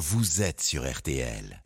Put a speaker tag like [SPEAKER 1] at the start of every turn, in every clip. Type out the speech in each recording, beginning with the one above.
[SPEAKER 1] vous êtes sur RTL.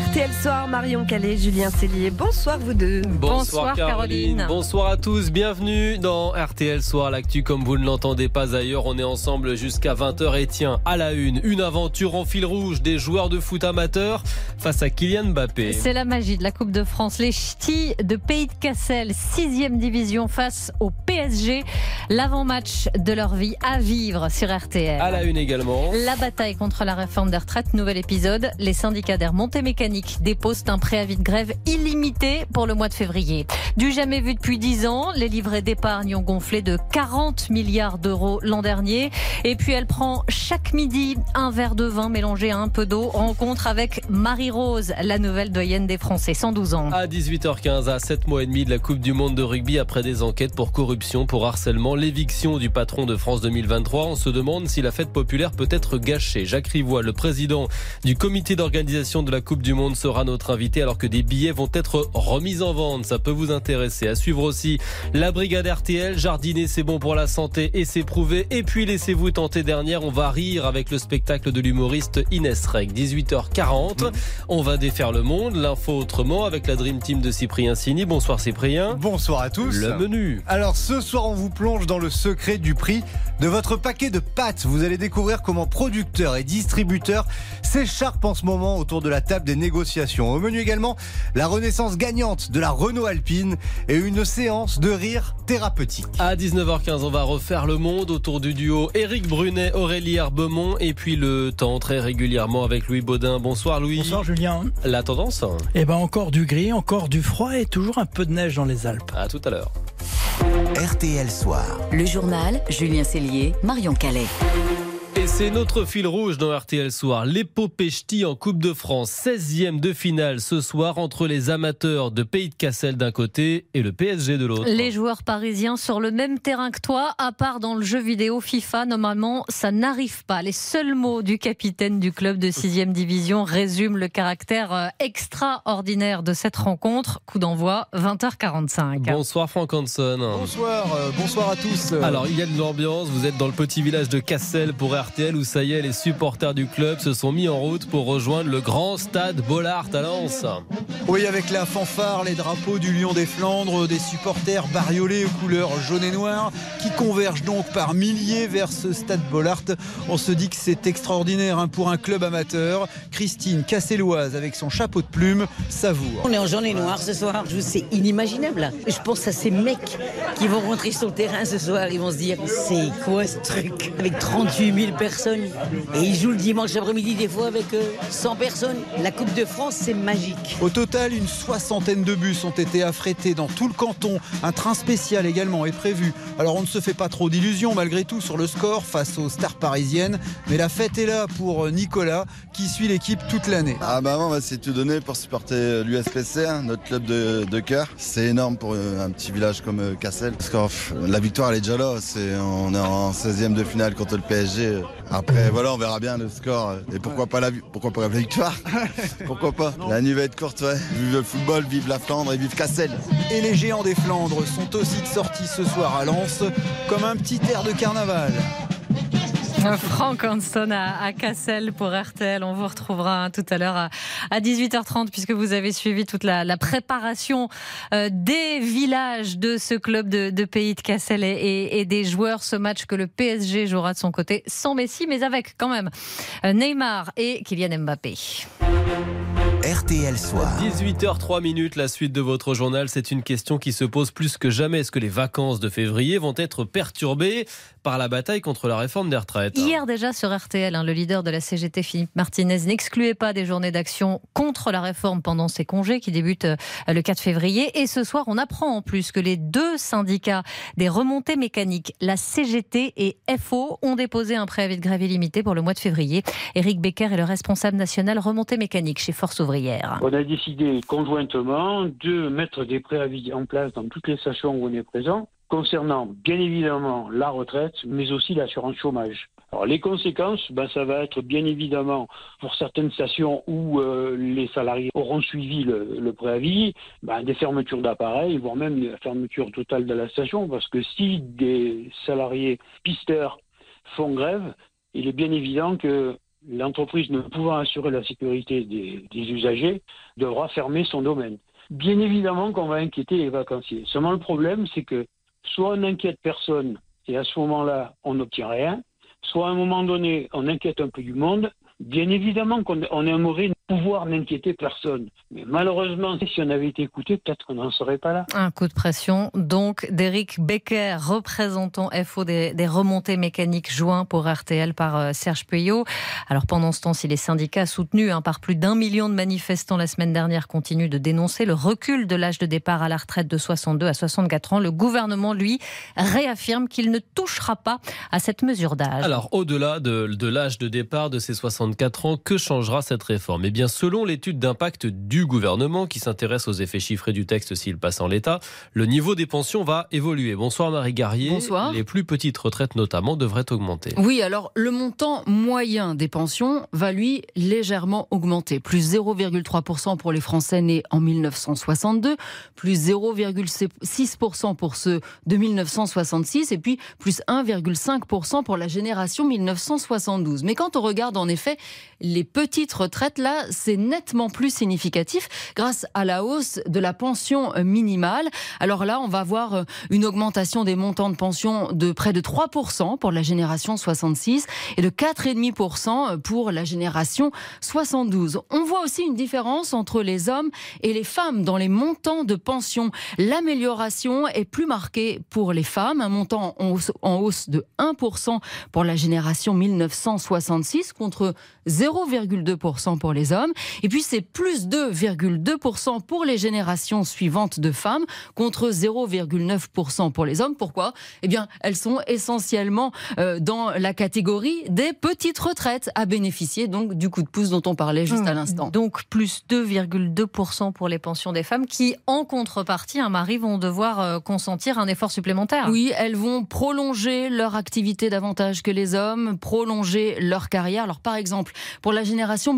[SPEAKER 2] RTL Soir, Marion Calais, Julien Cellier. Bonsoir vous deux.
[SPEAKER 3] Bonsoir, Caroline. Bonsoir à tous. Bienvenue dans RTL Soir, l'actu comme vous ne l'entendez pas ailleurs. On est ensemble jusqu'à 20h et tiens, à la une, une aventure en fil rouge des joueurs de foot amateurs face à Kylian Mbappé.
[SPEAKER 4] C'est la magie de la Coupe de France. Les ch'tis de Pays de Cassel, 6 division face au PSG. L'avant-match de leur vie à vivre sur RTL.
[SPEAKER 3] À la une également.
[SPEAKER 4] La bataille contre la réforme des retraites, nouvel épisode. Les syndicats d'air montée mécanique dépose un préavis de grève illimité pour le mois de février. Du jamais vu depuis 10 ans, les livrets d'épargne ont gonflé de 40 milliards d'euros l'an dernier. Et puis elle prend chaque midi un verre de vin mélangé à un peu d'eau. Rencontre avec Marie-Rose, la nouvelle doyenne des Français, 112 ans.
[SPEAKER 3] À 18h15, à 7 mois et demi de la Coupe du Monde de rugby, après des enquêtes pour corruption, pour harcèlement, l'éviction du patron de France 2023, on se demande si la fête populaire peut être gâchée. Jacques Rivois, le président du comité d'organisation de la Coupe du du Monde sera notre invité alors que des billets vont être remis en vente. Ça peut vous intéresser. À suivre aussi la brigade RTL. Jardiner, c'est bon pour la santé et c'est prouvé. Et puis laissez-vous tenter dernière. On va rire avec le spectacle de l'humoriste Inès Reg. 18h40. On va défaire le monde. L'info autrement avec la Dream Team de Cyprien Sini. Bonsoir Cyprien.
[SPEAKER 5] Bonsoir à tous.
[SPEAKER 3] Le menu.
[SPEAKER 5] Alors ce soir, on vous plonge dans le secret du prix de votre paquet de pâtes. Vous allez découvrir comment producteurs et distributeurs s'écharpent en ce moment autour de la table des négociations. Au menu également, la renaissance gagnante de la Renault Alpine et une séance de rire thérapeutique.
[SPEAKER 3] À 19h15, on va refaire le monde autour du duo Éric Brunet, Aurélie Herbemont et puis le temps très régulièrement avec Louis Baudin. Bonsoir Louis.
[SPEAKER 6] Bonsoir Julien.
[SPEAKER 3] La tendance
[SPEAKER 6] Eh ben encore du gris, encore du froid et toujours un peu de neige dans les Alpes.
[SPEAKER 3] À tout à l'heure.
[SPEAKER 1] RTL Soir.
[SPEAKER 7] Le journal, Julien Cellier, Marion Calais.
[SPEAKER 3] C'est notre fil rouge dans RTL Soir. L'épopée ch'ti en Coupe de France, 16e de finale ce soir entre les amateurs de Pays de Cassel d'un côté et le PSG de l'autre.
[SPEAKER 4] Les joueurs parisiens sur le même terrain que toi, à part dans le jeu vidéo FIFA, normalement ça n'arrive pas. Les seuls mots du capitaine du club de 6e division résument le caractère euh, extraordinaire de cette rencontre. Coup d'envoi 20h45.
[SPEAKER 3] Bonsoir Franck Hanson.
[SPEAKER 8] Bonsoir, euh, bonsoir à tous.
[SPEAKER 3] Alors il y a de l'ambiance, vous êtes dans le petit village de Cassel pour RTL où ça y est, les supporters du club se sont mis en route pour rejoindre le grand stade Bollard à Lens.
[SPEAKER 8] Oui, avec la fanfare, les drapeaux du Lion des Flandres, des supporters bariolés aux couleurs jaune et noir qui convergent donc par milliers vers ce stade Bollard. On se dit que c'est extraordinaire hein, pour un club amateur. Christine Casselloise avec son chapeau de plume savoure.
[SPEAKER 9] On est en jaune et noir ce soir, c'est inimaginable. Je pense à ces mecs qui vont rentrer sur le terrain ce soir, ils vont se dire c'est quoi ce truc? Avec 38 000 personnes. Et ils jouent le dimanche après-midi des fois avec 100 euh, personnes. La Coupe de France, c'est magique.
[SPEAKER 8] Au total, une soixantaine de bus ont été affrétés dans tout le canton. Un train spécial également est prévu. Alors on ne se fait pas trop d'illusions malgré tout sur le score face aux stars parisiennes. Mais la fête est là pour euh, Nicolas qui suit l'équipe toute l'année.
[SPEAKER 10] Ah bah on va essayer de tout donner pour supporter euh, l'USPC, hein, notre club de, cœur. C'est énorme pour un petit village comme Cassel. Parce que la victoire elle est déjà là. on est en 16e de finale contre le PSG. Après, voilà, on verra bien le score. Et pourquoi pas la, pourquoi pas la victoire Pourquoi pas La nuit va être courte, ouais. Vive le football, vive la Flandre et vive Cassel.
[SPEAKER 8] Et les géants des Flandres sont aussi de sortie ce soir à Lens, comme un petit air de carnaval.
[SPEAKER 4] Franck Hanson à, Cassel pour RTL. On vous retrouvera tout à l'heure à, 18h30 puisque vous avez suivi toute la, préparation euh, des villages de ce club de, pays de Cassel et, des joueurs. Ce match que le PSG jouera de son côté sans Messi, mais avec quand même euh, Neymar et Kylian Mbappé.
[SPEAKER 1] RTL Soir.
[SPEAKER 3] 18h03 minutes, la suite de votre journal. C'est une question qui se pose plus que jamais. Est-ce que les vacances de février vont être perturbées par la bataille contre la réforme des retraites?
[SPEAKER 4] Hier déjà sur RTL, hein, le leader de la CGT, Philippe Martinez, n'excluait pas des journées d'action contre la réforme pendant ses congés qui débutent euh, le 4 février. Et ce soir, on apprend en plus que les deux syndicats des remontées mécaniques, la CGT et FO, ont déposé un préavis de grève illimité pour le mois de février. Éric Becker est le responsable national remontée mécanique chez Force Ouvrière.
[SPEAKER 11] On a décidé conjointement de mettre des préavis en place dans toutes les stations où on est présent, concernant bien évidemment la retraite, mais aussi l'assurance chômage. Alors les conséquences, ben, ça va être bien évidemment pour certaines stations où euh, les salariés auront suivi le, préavis, ben, des fermetures d'appareils, voire même la fermeture totale de la station, parce que si des salariés pisteurs font grève, il est bien évident que l'entreprise ne pouvant assurer la sécurité des, usagers devra fermer son domaine. Bien évidemment qu'on va inquiéter les vacanciers. Seulement le problème, c'est que soit on n'inquiète personne et à ce moment-là, on n'obtient rien, soit à un moment donné, on inquiète un peu du monde. Bien évidemment qu'on on aimerait pouvoir n'inquiéter personne. Mais malheureusement, si on avait été écouté, peut-être qu'on n'en serait pas là.
[SPEAKER 4] Un coup de pression, donc, d'Éric Becker, représentant FO des, des, remontées mécaniques joints pour RTL par euh, Serge Puyot. Alors, pendant ce temps, si les syndicats soutenus hein, par plus d'un million de manifestants la semaine dernière continuent de dénoncer le recul de l'âge de départ à la retraite de 62 à 64 ans, le gouvernement, lui, réaffirme qu'il ne touchera pas à cette mesure d'âge.
[SPEAKER 3] Alors, au-delà de, de l'âge de départ de ces 64 ans, que changera cette réforme? Eh bien, selon l'étude d'impact du gouvernement qui s'intéresse aux effets chiffrés du texte s'il passe en l'état, le niveau des pensions va évoluer. Bonsoir Marie Garrier.
[SPEAKER 12] Bonsoir.
[SPEAKER 3] Les plus petites retraites notamment devraient augmenter.
[SPEAKER 12] Oui, alors le montant moyen des pensions va lui légèrement augmenter. Plus 0,3% pour les Français nés en 1962, plus 0,6% pour ceux de 1966 et puis plus 1,5% pour la génération 1972. Mais quand on regarde en effet les petites retraites, là, c'est nettement plus significatif grâce à la hausse de la pension minimale. Alors là, on va voir une augmentation des montants de pension de près de 3% pour la génération 66 et de 4,5% pour la génération 72. On voit aussi une différence entre les hommes et les femmes dans les montants de pension. L'amélioration est plus marquée pour les femmes, un montant en hausse, en hausse de 1% pour la génération 1966 contre 0,2% pour les hommes. Et puis c'est plus 2,2% pour les générations suivantes de femmes contre 0,9% pour les hommes. Pourquoi? Eh bien, elles sont essentiellement euh, dans la catégorie des petites retraites à bénéficier donc du coup de pouce dont on parlait juste à l'instant.
[SPEAKER 4] Donc plus 2,2% pour les pensions des femmes qui, en contrepartie, un mari vont devoir euh, consentir un effort supplémentaire.
[SPEAKER 12] Oui, elles vont prolonger leur activité davantage que les hommes, prolonger leur carrière. Alors par exemple, pour la génération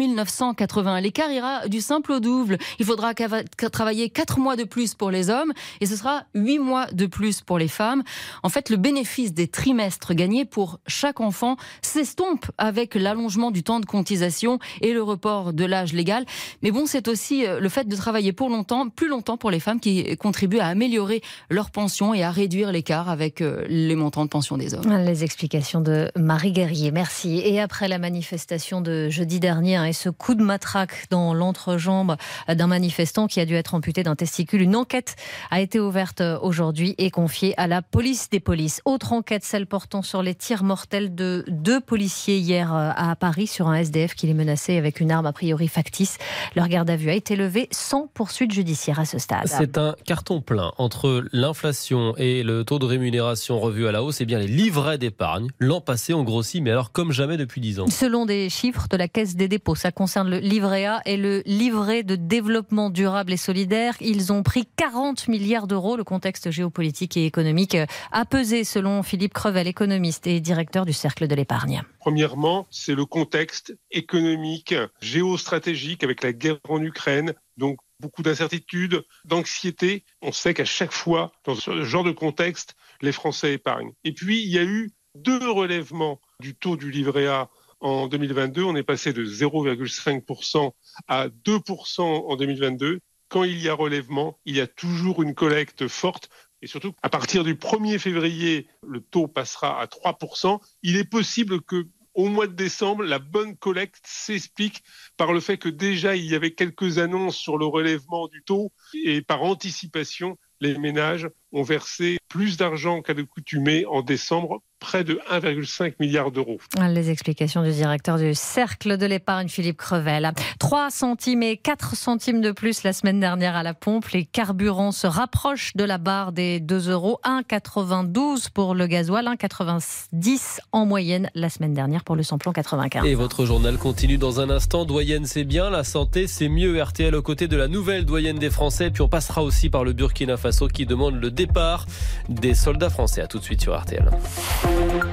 [SPEAKER 12] 1980, l'écart ira du simple au double. Il faudra travailler 4 mois de plus pour les hommes et ce sera 8 mois de plus pour les femmes. En fait, le bénéfice des trimestres gagnés pour chaque enfant s'estompe avec l'allongement du temps de cotisation et le report de l'âge légal. Mais bon, c'est aussi euh, le fait de travailler pour longtemps, plus longtemps pour les femmes qui contribuent à améliorer leur pension et à réduire l'écart avec euh, les montants de pension des hommes.
[SPEAKER 4] Les explications de Marie Guerrier, merci. Et après la manifestation de jeudi dernier hein, et ce coup de matraque dans l'entrejambe d'un manifestant qui a dû être amputé d'un testicule, une enquête a été ouverte euh, aujourd'hui et confiée à la police des polices. Autre enquête, celle portant sur les tirs mortels de deux policiers hier à Paris sur un SDF qui les menaçait avec une arme a priori factice. Leur garde à vue a été levée sans poursuite judiciaire à ce stade.
[SPEAKER 3] C'est un carton plein entre l'inflation et le taux de rémunération revu à la hausse. Et bien les livrets d'épargne l'an passé ont grossi, mais alors comme jamais depuis 10 ans.
[SPEAKER 4] Selon des chiffres de la Caisse des dépôts, ça concerne le livret A et le livret de développement durable et solidaire. Ils ont pris 40 milliards d'euros. Le contexte géopolitique et économique a pesé, selon Philippe Crevel, économiste et directeur du Cercle de l'épargne.
[SPEAKER 13] Premièrement, c'est le contexte économique, géostratégique avec la guerre en Ukraine. Donc beaucoup d'incertitudes, d'anxiété. On sait qu'à chaque fois, dans ce genre de contexte, les Français épargnent. Et puis, il y a eu deux relèvements du taux du livret A en 2022. On est passé de 0,5% à 2% en 2022. Quand il y a relèvement, il y a toujours une collecte forte. Et surtout, à partir du 1er février, le taux passera à 3%. Il est possible que au mois de décembre, la bonne collecte s'explique par le fait que déjà il y avait quelques annonces sur le relèvement du taux et par anticipation, les ménages ont versé plus d'argent qu'à l'accoutumée en décembre près de 1,5 milliard d'euros.
[SPEAKER 4] Les explications du directeur du Cercle de l'épargne, Philippe Crevel. 3 centimes et 4 centimes de plus la semaine dernière à la pompe. Les carburants se rapprochent de la barre des 2 euros. 1,92 pour le gasoil, 1,90 en moyenne la semaine dernière pour le samplon 95.
[SPEAKER 3] Et votre journal continue dans un instant. Doyenne, c'est bien. La santé, c'est mieux. RTL aux côtés de la nouvelle doyenne des Français. Puis on passera aussi par le Burkina Faso qui demande le départ des soldats français. À tout de suite sur RTL.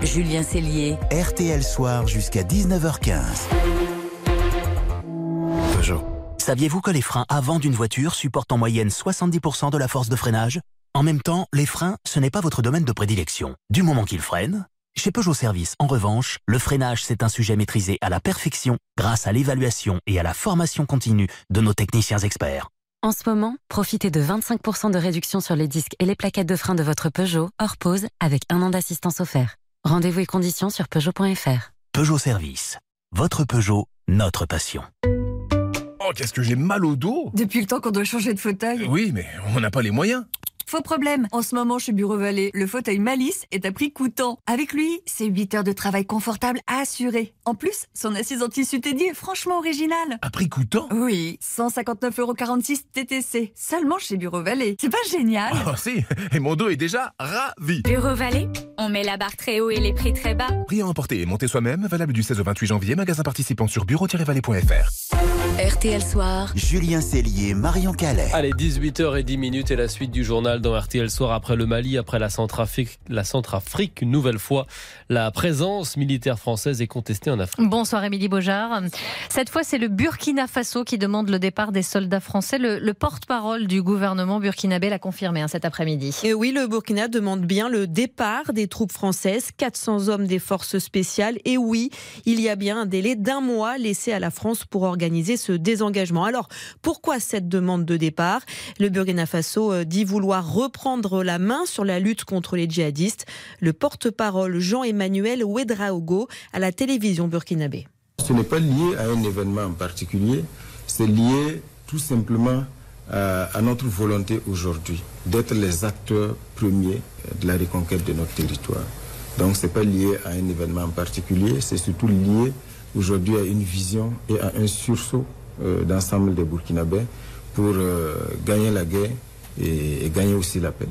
[SPEAKER 14] Julien Cellier.
[SPEAKER 1] RTL Soir jusqu'à 19h15.
[SPEAKER 15] Peugeot. Saviez-vous que les freins avant d'une voiture supportent en moyenne 70% de la force de freinage? En même temps, les freins, ce n'est pas votre domaine de prédilection. Du moment qu'ils freinent, chez Peugeot Service, en revanche, le freinage, c'est un sujet maîtrisé à la perfection grâce à l'évaluation et à la formation continue de nos techniciens experts.
[SPEAKER 16] En ce moment, profitez de 25% de réduction sur les disques et les plaquettes de frein de votre Peugeot, hors pause, avec un an d'assistance offert. Rendez-vous et conditions sur Peugeot.fr.
[SPEAKER 15] Peugeot Service. Votre Peugeot, notre passion.
[SPEAKER 17] Oh, qu'est-ce que j'ai mal au dos
[SPEAKER 18] Depuis le temps qu'on doit changer de fauteuil.
[SPEAKER 17] Oui, mais on n'a pas les moyens.
[SPEAKER 18] Faux problème. En ce moment, chez Bureau Vallée, le fauteuil Malice est à prix coûtant. Avec lui, c'est 8 heures de travail confortable assuré. En plus, son assise en tissu Teddy est franchement originale.
[SPEAKER 17] À prix coûtant?
[SPEAKER 18] Oui, 159,46€ TTC. Seulement chez Bureau Vallée. C'est pas génial
[SPEAKER 17] Oh si, et mon dos est déjà ravi.
[SPEAKER 19] Bureau Vallée, on met la barre très haut et les prix très bas.
[SPEAKER 17] Prix à emporter et monter soi-même, valable du 16 au 28 janvier, magasin participant sur bureau-vallée.fr.
[SPEAKER 14] RTL Soir.
[SPEAKER 1] Julien Cellier, Marion Calais.
[SPEAKER 3] Allez, 18h10 minutes et la suite du journal dans RTL Soir après le Mali, après la Centrafrique, la Centrafrique, une nouvelle fois. La présence militaire française est contestée en Afrique.
[SPEAKER 4] Bonsoir Émilie Beaujard. Cette fois, c'est le Burkina Faso qui demande le départ des soldats français. Le, le porte-parole du gouvernement burkinabé l'a confirmé hein, cet après-midi.
[SPEAKER 2] Et oui, le Burkina demande bien le départ des troupes françaises, 400 hommes des forces spéciales. Et oui, il y a bien un délai d'un mois laissé à la France pour organiser ce désengagement. Alors, pourquoi cette demande de départ? Le Burkina Faso euh, dit vouloir reprendre la main sur la lutte contre les djihadistes. Le porte-parole Jean-Emmanuel Ouedraogo à la télévision burkinabé.
[SPEAKER 10] Ce n'est pas lié à un événement en particulier, c'est lié tout simplement à, à notre volonté aujourd'hui d'être les acteurs premiers de la reconquête de notre territoire. Donc ce n'est pas lié à un événement en particulier, c'est surtout lié aujourd'hui à une vision et à un sursaut euh, d'ensemble des Burkinabés pour euh, gagner la guerre et, et gagner aussi la paix.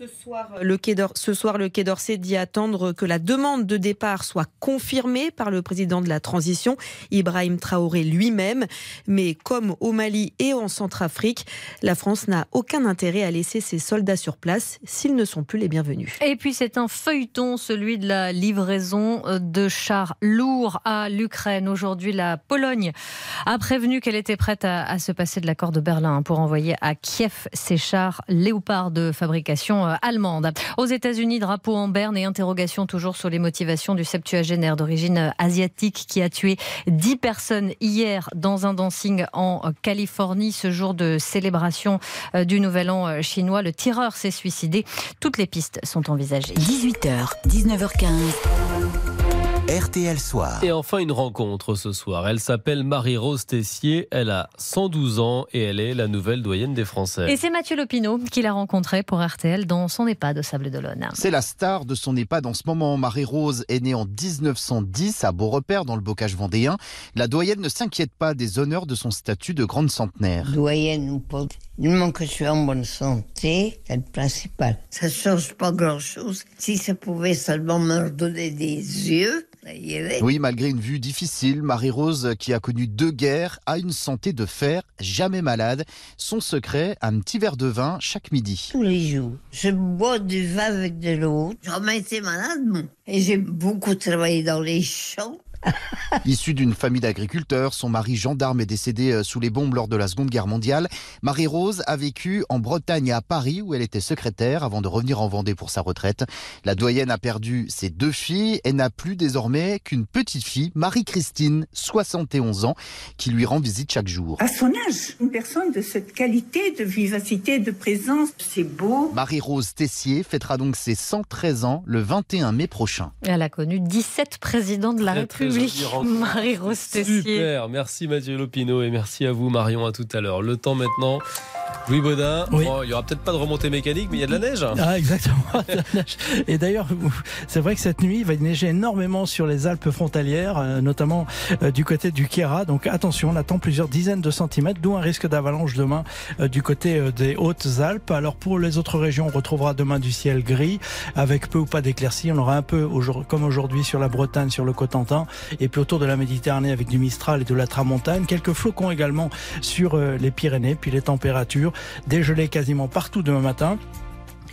[SPEAKER 2] Ce soir, le quai ce soir, le Quai d'Orsay dit attendre que la demande de départ soit confirmée par le président de la transition, Ibrahim Traoré lui-même. Mais comme au Mali et en Centrafrique, la France n'a aucun intérêt à laisser ses soldats sur place s'ils ne sont plus les bienvenus.
[SPEAKER 4] Et puis c'est un feuilleton, celui de la livraison de chars lourds à l'Ukraine. Aujourd'hui, la Pologne a prévenu qu'elle était prête à, à, se passer de l'accord de Berlin pour envoyer à Kiev ses chars Léopard de fabrication allemande. Aux États-Unis, drapeau en berne et interrogation toujours sur les motivations du septuagénaire d'origine asiatique qui a tué 10 personnes hier dans un dancing en Californie, ce jour de célébration du Nouvel An chinois. Le tireur s'est suicidé. Toutes les pistes sont envisagées.
[SPEAKER 14] 18h, 19h15.
[SPEAKER 1] RTL Soir.
[SPEAKER 3] Et enfin une rencontre ce soir. Elle s'appelle Marie-Rose Tessier. Elle a 112 ans et elle est la nouvelle doyenne des Français.
[SPEAKER 4] Et c'est Mathieu Lopineau qui l'a rencontrée pour RTL dans son EHPAD de Sable d'Olonne.
[SPEAKER 20] C'est la star de son EHPAD en ce moment. Marie-Rose est née en 1910 à Beaurepaire dans le bocage vendéen. La doyenne ne s'inquiète pas des honneurs de son statut de grande centenaire.
[SPEAKER 21] Doyenne ou pas, du moment que je suis en bonne santé, c'est le principal. Ça ne change pas grand-chose. Si ça pouvait seulement me redonner des yeux,
[SPEAKER 20] oui, malgré une vue difficile, Marie-Rose, qui a connu deux guerres, a une santé de fer, jamais malade. Son secret, un petit verre de vin chaque midi.
[SPEAKER 21] Tous les jours. Je bois du vin avec de l'eau. J'ai jamais été malade, moi. Et j'ai beaucoup travaillé dans les champs.
[SPEAKER 20] Issue d'une famille d'agriculteurs, son mari gendarme est décédé sous les bombes lors de la Seconde Guerre mondiale. Marie-Rose a vécu en Bretagne et à Paris où elle était secrétaire avant de revenir en Vendée pour sa retraite. La doyenne a perdu ses deux filles et n'a plus désormais qu'une petite fille, Marie-Christine, 71 ans, qui lui rend visite chaque jour.
[SPEAKER 22] À son âge, une personne de cette qualité, de vivacité, de présence, c'est beau.
[SPEAKER 20] Marie-Rose Tessier fêtera donc ses 113 ans le 21 mai prochain.
[SPEAKER 4] Elle a connu 17 présidents de la République. Marie-Rose
[SPEAKER 3] Super, merci Mathieu Lopineau et merci à vous Marion, à tout à l'heure. Le temps maintenant. Louis Baudin,
[SPEAKER 6] oui.
[SPEAKER 3] bon, il n'y aura peut-être pas de remontée mécanique, mais il y a de la neige.
[SPEAKER 6] Ah, exactement. Et d'ailleurs, c'est vrai que cette nuit, il va neiger énormément sur les Alpes frontalières, euh, notamment euh, du côté du Kera. Donc attention, on attend plusieurs dizaines de centimètres, d'où un risque d'avalanche demain euh, du côté des Hautes-Alpes. Alors pour les autres régions, on retrouvera demain du ciel gris, avec peu ou pas d'éclaircies. On aura un peu, comme aujourd'hui, sur la Bretagne, sur le Cotentin, et puis autour de la Méditerranée avec du Mistral et de la Tramontane. Quelques flocons également sur les Pyrénées, puis les températures dégelé quasiment partout demain matin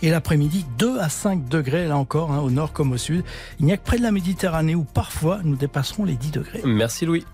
[SPEAKER 6] Et l'après-midi, 2 à 5 degrés, là encore, hein, au nord comme au sud. Il n'y a que près de la Méditerranée où parfois nous dépasserons les 10 degrés.
[SPEAKER 3] Merci Louis.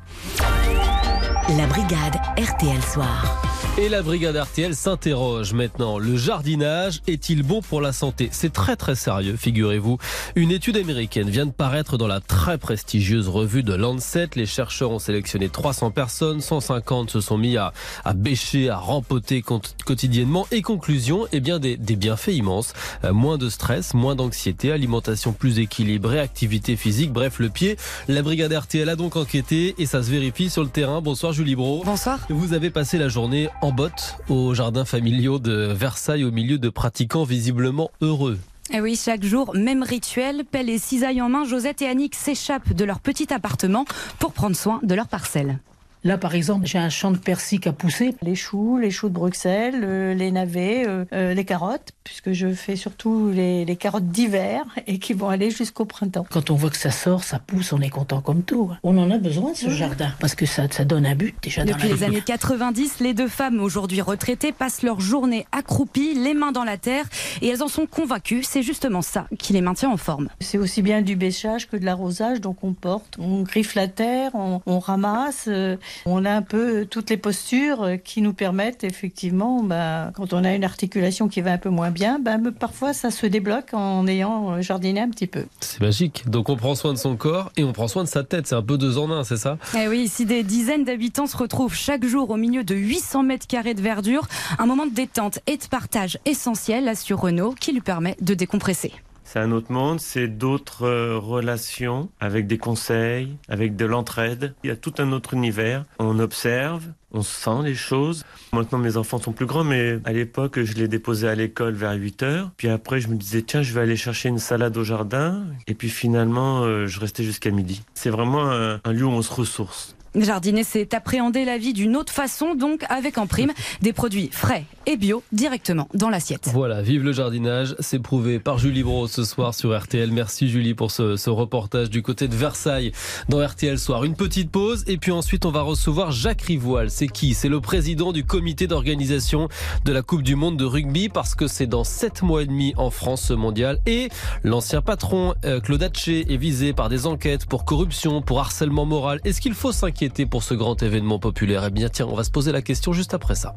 [SPEAKER 14] La brigade RTL Soir.
[SPEAKER 3] Et la brigade RTL s'interroge maintenant. Le jardinage est-il bon pour la santé? C'est très très sérieux, figurez-vous. Une étude américaine vient de paraître dans la très prestigieuse revue de Lancet. Les chercheurs ont sélectionné 300 personnes, 150 se sont mis à, bêcher, à rempoter quotidiennement. Et conclusion, eh bien des, des bienfaits immenses. Euh, moins de stress, moins d'anxiété, alimentation plus équilibrée, activité physique, bref le pied. La brigade RTL a donc enquêté et ça se vérifie sur le terrain. Bonsoir Julie Bro.
[SPEAKER 23] Bonsoir.
[SPEAKER 3] Vous avez passé la journée en botte au jardin familiaux de Versailles au milieu de pratiquants visiblement heureux.
[SPEAKER 23] Et oui, chaque jour, même rituel, pelle et cisaille en main, Josette et Annick s'échappent de leur petit appartement pour prendre soin de leur parcelle.
[SPEAKER 24] Là, par exemple, j'ai un champ de persil à pousser, les choux, les choux de Bruxelles, euh, les navets, euh, euh, les carottes, puisque je fais surtout les, les carottes d'hiver et qui vont aller jusqu'au printemps. Quand on voit que ça sort, ça pousse, on est content comme tout. hein. On en a besoin de ce jardin parce que ça, ça donne un but déjà dans
[SPEAKER 23] Depuis
[SPEAKER 24] la
[SPEAKER 23] les années 90, les deux femmes, aujourd'hui retraitées, passent leur journée accroupies, les mains dans la terre, et elles en sont convaincues, c'est justement ça qui les maintient en forme.
[SPEAKER 24] C'est aussi bien du bêchage que de l'arrosage, donc on porte, on griffe la terre, on, on ramasse, euh, on a un peu toutes les postures qui nous permettent effectivement, bah, quand on a une articulation qui va un peu moins bien, bah, parfois ça se débloque en ayant euh, jardiné un petit peu.
[SPEAKER 3] C'est magique. Donc on prend soin de son corps et on prend soin de sa tête. C'est un peu deux en un, c'est ça?
[SPEAKER 23] Eh oui, ici des dizaines d'habitants se retrouvent chaque jour au milieu de 800 mètres carrés de verdure, un moment de détente et de partage essentiel, assure Renault, qui lui permet de décompresser.
[SPEAKER 25] C'est un autre monde, c'est d'autres euh, relations avec des conseils, avec de l'entraide. Il y a tout un autre univers. On observe, on sent les choses. Maintenant, mes enfants sont plus grands, mais à l'époque, je les déposais à l'école vers 8 heures. Puis après, je me disais, tiens, je vais aller chercher une salade au jardin. Et puis finalement, euh, je restais jusqu'à midi. C'est vraiment un, un lieu où on se ressource.
[SPEAKER 23] Jardiner, c'est appréhender la vie d'une autre façon, donc avec en prime des produits frais et bio directement dans l'assiette.
[SPEAKER 3] Voilà, vive le jardinage, c'est prouvé par Julie Bro ce soir sur RTL. Merci Julie pour ce, ce reportage du côté de Versailles dans RTL Soir. Une petite pause et puis ensuite on va recevoir Jacques Rivoal. C'est qui? C'est le président du comité d'organisation de la Coupe du Monde de rugby parce que c'est dans 7 mois et demi en France ce mondial et l'ancien patron euh, Claude Hatché est visé par des enquêtes pour corruption, pour harcèlement moral. Est-ce qu'il faut s'inquiéter? Pour ce grand événement populaire Eh bien tiens, on va se poser la question juste après ça.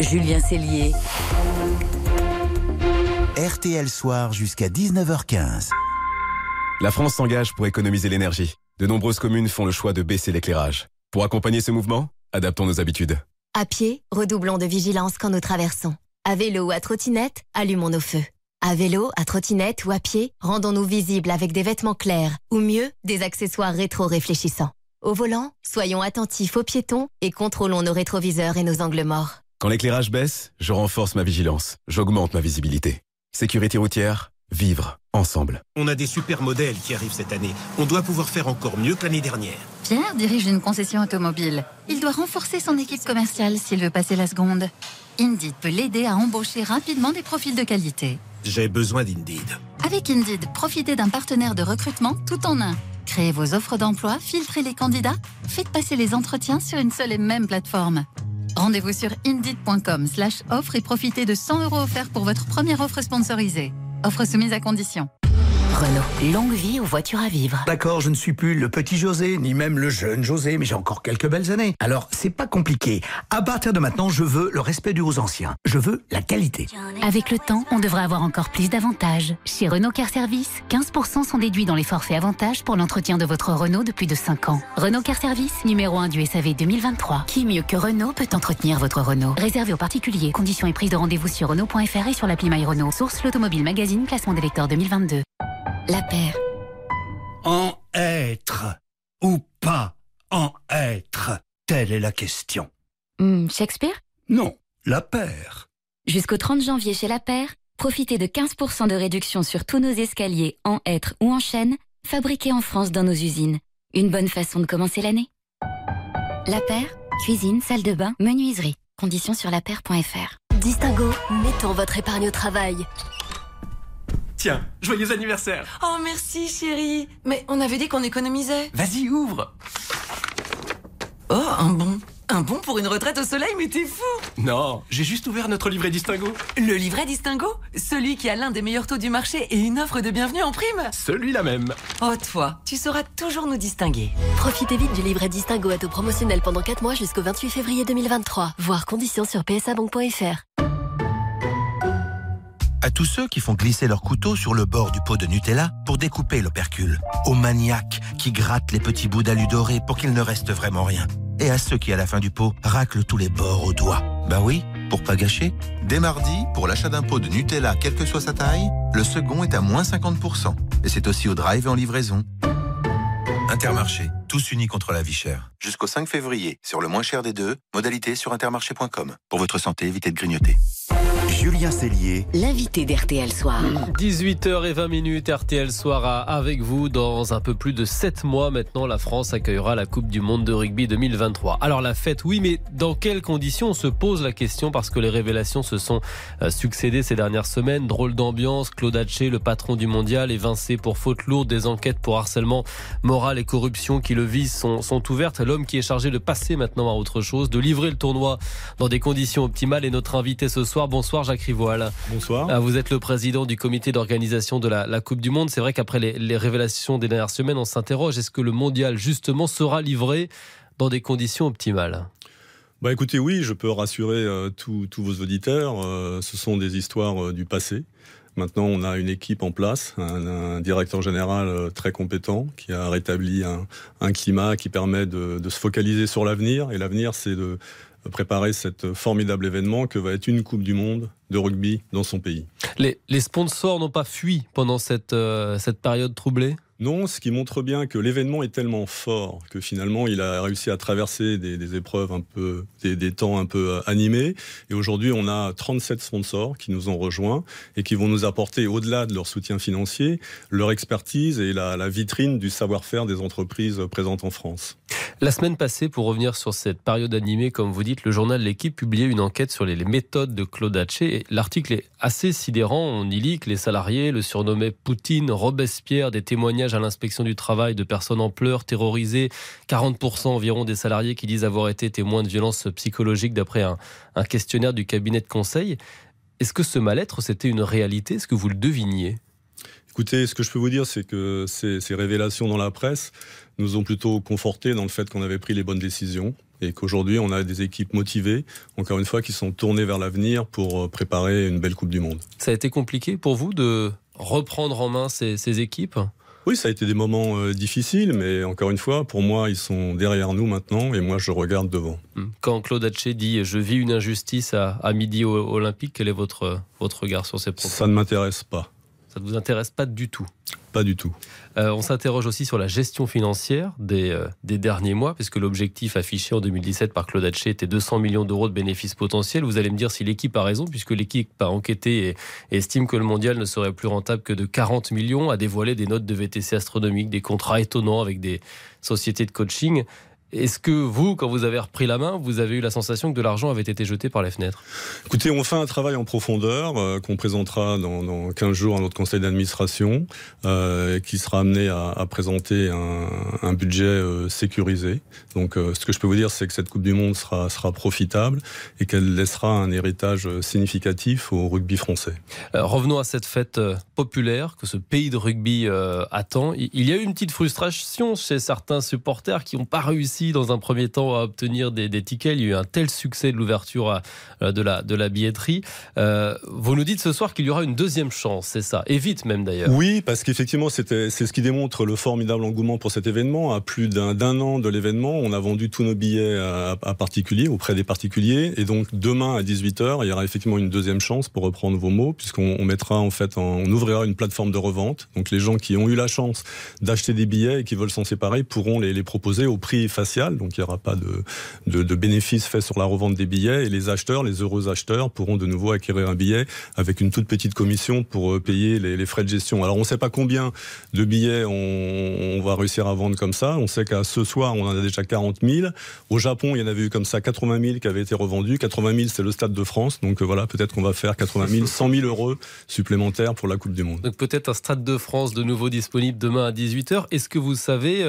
[SPEAKER 14] Julien Cellier.
[SPEAKER 1] RTL Soir jusqu'à 19h15.
[SPEAKER 26] La France s'engage pour économiser l'énergie. De nombreuses communes font le choix de baisser l'éclairage. Pour accompagner ce mouvement, adaptons nos habitudes.
[SPEAKER 27] À pied, redoublons de vigilance quand nous traversons. À vélo ou à trottinette, allumons nos feux. À vélo, à trottinette ou à pied, rendons-nous visibles avec des vêtements clairs ou mieux, des accessoires rétro-réfléchissants. Au volant, soyons attentifs aux piétons et contrôlons nos rétroviseurs et nos angles morts.
[SPEAKER 26] Quand l'éclairage baisse, je renforce ma vigilance. J'augmente ma visibilité. Sécurité routière, vivre ensemble.
[SPEAKER 28] On a des super modèles qui arrivent cette année. On doit pouvoir faire encore mieux que l'année dernière.
[SPEAKER 7] Pierre dirige une concession automobile. Il doit renforcer son équipe commerciale s'il veut passer la seconde. Indeed peut l'aider à embaucher rapidement des profils de qualité.
[SPEAKER 28] J'ai besoin d'Indeed.
[SPEAKER 7] Avec Indeed, profitez d'un partenaire de recrutement tout en un. Créez vos offres d'emploi, filtrez les candidats, faites passer les entretiens sur une seule et même plateforme. Rendez-vous sur indeed.com slash offre et profitez de 100 euros offerts pour votre première offre sponsorisée. Offre soumise à condition.
[SPEAKER 14] Renault, longue vie aux voitures à vivre.
[SPEAKER 29] D'accord, je ne suis plus le petit José, ni même le jeune José, mais j'ai encore quelques belles années. Alors, c'est pas compliqué. À partir de maintenant, je veux le respect dû aux anciens. Je veux la qualité.
[SPEAKER 16] Avec le temps, on devrait avoir encore plus d'avantages. Chez Renault Car Service, 15% sont déduits dans les forfaits avantages pour l'entretien de votre Renault depuis de 5 ans. Renault Car Service, numéro 1 du SAV 2023. Qui mieux que Renault peut entretenir votre Renault? Réservé aux particuliers. Conditions et prise de rendez-vous sur Renault.fr et sur l'appli My Renault. Source l'Automobile Magazine, classement des lecteurs 2022.
[SPEAKER 7] La paire.
[SPEAKER 29] En être ou pas en être Telle est la question.
[SPEAKER 16] Hmm, Shakespeare?
[SPEAKER 29] Non, la paire.
[SPEAKER 16] Jusqu'au 30 janvier chez La Paire, profitez de 15% de réduction sur tous nos escaliers en hêtre ou en chêne, fabriqués en France dans nos usines. Une bonne façon de commencer l'année. La Paire, cuisine, salle de bain, menuiserie. Conditions sur lapaire.fr.
[SPEAKER 27] Distingo, mettons votre épargne au travail.
[SPEAKER 30] Tiens, joyeux anniversaire
[SPEAKER 31] Oh merci chérie Mais on avait dit qu'on économisait
[SPEAKER 30] Vas-y, ouvre
[SPEAKER 31] Oh un bon
[SPEAKER 32] Un bon pour une retraite au soleil, mais t'es fou
[SPEAKER 30] Non, j'ai juste ouvert notre livret Distingo.
[SPEAKER 32] Le livret Distingo Celui qui a l'un des meilleurs taux du marché et une offre de bienvenue en prime?
[SPEAKER 30] Celui-là même.
[SPEAKER 32] Oh toi, tu sauras toujours nous distinguer.
[SPEAKER 33] Profitez vite du livret Distingo à taux promotionnel pendant 4 mois jusqu'au 28 février 2023. Voir conditions sur psabank.fr.
[SPEAKER 1] À tous ceux qui font glisser leur couteau sur le bord du pot de Nutella pour découper l'opercule. Aux maniaques qui grattent les petits bouts d'alu doré pour qu'il ne reste vraiment rien. Et à ceux qui, à la fin du pot, raclent tous les bords au doigt. Bah oui, pour pas gâcher.
[SPEAKER 34] Dès mardi, pour l'achat d'un pot de Nutella, quelle que soit sa taille, le second est à moins 50%. Et c'est aussi au drive et en livraison. Intermarché, tous unis contre la vie chère. Jusqu'au 5 février, sur le moins cher des deux, modalité sur intermarché.com. Pour votre santé, évitez de grignoter.
[SPEAKER 1] Julien Cellier,
[SPEAKER 14] L'invité d'RTL Soir.
[SPEAKER 3] 18h20 RTL Soir à- avec vous. Dans un peu plus de 7 mois maintenant, la France accueillera la Coupe du Monde de rugby 2023. Alors la fête, oui, mais dans quelles conditions? On se pose la question parce que les révélations se sont euh, succédées ces dernières semaines. Drôle d'ambiance, Claude Hatché, le patron du mondial, évincé pour faute lourde. Des enquêtes pour harcèlement moral et corruption qui le visent sont, sont ouvertes. L'homme qui est chargé de passer maintenant à autre chose, de livrer le tournoi dans des conditions optimales est notre invité ce soir. Bonsoir Jacques Rivoal.
[SPEAKER 35] Bonsoir.
[SPEAKER 3] Ah, Vous êtes le président du comité d'organisation de la, la Coupe du Monde. C'est vrai qu'après les, les révélations des dernières semaines, on s'interroge est-ce que le mondial, justement, sera livré dans des conditions optimales?
[SPEAKER 35] Bah écoutez, oui, je peux rassurer euh, tous vos auditeurs. euh, ce sont des histoires euh, du passé. Maintenant, on a une équipe en place, un, un directeur général euh, très compétent qui a rétabli un, un climat qui permet de, de se focaliser sur l'avenir. Et l'avenir, c'est de préparer cet formidable événement que va être une Coupe du Monde de rugby dans son pays.
[SPEAKER 3] les, les sponsors n'ont pas fui pendant cette, euh, cette période troublée?
[SPEAKER 35] Non, ce qui montre bien que l'événement est tellement fort que finalement il a réussi à traverser des, des épreuves un peu, des, des temps un peu euh, animés. Et aujourd'hui, on a 37 sponsors qui nous ont rejoints et qui vont nous apporter, au-delà de leur soutien financier, leur expertise et la, la vitrine du savoir-faire des entreprises présentes en France.
[SPEAKER 3] La semaine passée, pour revenir sur cette période animée, comme vous dites, le journal L'équipe publiait une enquête sur les, méthodes de Claude Hatché. L'article est assez sidérant. On y lit que les salariés le surnommaient Poutine, Robespierre, des témoignages à l'inspection du travail de personnes en pleurs, terrorisées. 40% environ des salariés qui disent avoir été témoins de violences psychologiques d'après un, un questionnaire du cabinet de conseil. Est-ce que ce mal-être, c'était une réalité? Est-ce que vous le deviniez?
[SPEAKER 35] Écoutez, ce que je peux vous dire, c'est que ces, ces révélations dans la presse nous ont plutôt confortés dans le fait qu'on avait pris les bonnes décisions et qu'aujourd'hui, on a des équipes motivées, encore une fois, qui sont tournées vers l'avenir pour euh, préparer une belle Coupe du Monde.
[SPEAKER 3] Ça a été compliqué pour vous de reprendre en main ces, ces équipes?
[SPEAKER 35] Oui, ça a été des moments euh, difficiles, mais encore une fois, pour moi, ils sont derrière nous maintenant et moi, je regarde devant.
[SPEAKER 3] Quand Claude Hatché dit Je vis une injustice à, à midi au, olympique, quel est votre, votre regard sur ces propos?
[SPEAKER 35] Ça ne m'intéresse pas.
[SPEAKER 3] Ça ne vous intéresse pas du tout?
[SPEAKER 35] Pas du tout.
[SPEAKER 3] Euh, on s'interroge aussi sur la gestion financière des, euh, derniers mois, puisque l'objectif affiché en 2017 par Claude Hatché était 200 millions d'euros de bénéfices potentiels. Vous allez me dire si l'équipe a raison, puisque l'équipe a enquêté et estime que le mondial ne serait plus rentable que de 40 millions, a dévoilé des notes de VTC astronomiques, des contrats étonnants avec des sociétés de coaching. Est-ce que vous, quand vous avez repris la main, vous avez eu la sensation que de l'argent avait été jeté par les fenêtres?
[SPEAKER 35] Écoutez, on fait un travail en profondeur euh, qu'on présentera dans, dans 15 jours à notre conseil d'administration, euh, qui sera amené à, à présenter un, un budget euh, sécurisé. Donc, euh, ce que je peux vous dire, c'est que cette Coupe du Monde sera, sera profitable et qu'elle laissera un héritage significatif au rugby français.
[SPEAKER 3] Revenons à cette fête populaire que ce pays de rugby attend. Il y a eu une petite frustration chez certains supporters qui n'ont pas réussi dans un premier temps à obtenir des, tickets. Il y a eu un tel succès de l'ouverture euh, de, la, billetterie. Euh, vous nous dites ce soir qu'il y aura une deuxième chance, c'est ça Et vite même d'ailleurs.
[SPEAKER 35] Oui, parce qu'effectivement, c'est ce qui démontre le formidable engouement pour cet événement. À plus d'un, an de l'événement, on a vendu tous nos billets à, à particuliers, auprès des particuliers. Et donc, demain à 18h, il y aura effectivement une deuxième chance, pour reprendre vos mots, puisqu'on on mettra en fait, on ouvrira une plateforme de revente. Donc, les gens qui ont eu la chance d'acheter des billets et qui veulent s'en séparer pourront les, les proposer au prix Donc, il n'y aura pas de, de, de bénéfices faits sur la revente des billets. Et les acheteurs, les heureux acheteurs, pourront de nouveau acquérir un billet avec une toute petite commission pour euh, payer les, frais de gestion. Alors, on ne sait pas combien de billets on, va réussir à vendre comme ça. On sait qu'à ce soir, on en a déjà 40 000. Au Japon, il y en avait eu comme ça 80 000 qui avaient été revendus. 80 000, c'est le Stade de France. Donc euh, voilà, peut-être qu'on va faire 80 000, 100 000 euros supplémentaires pour la Coupe du Monde.
[SPEAKER 3] Donc peut-être un Stade de France de nouveau disponible demain à 18h. Est-ce que vous savez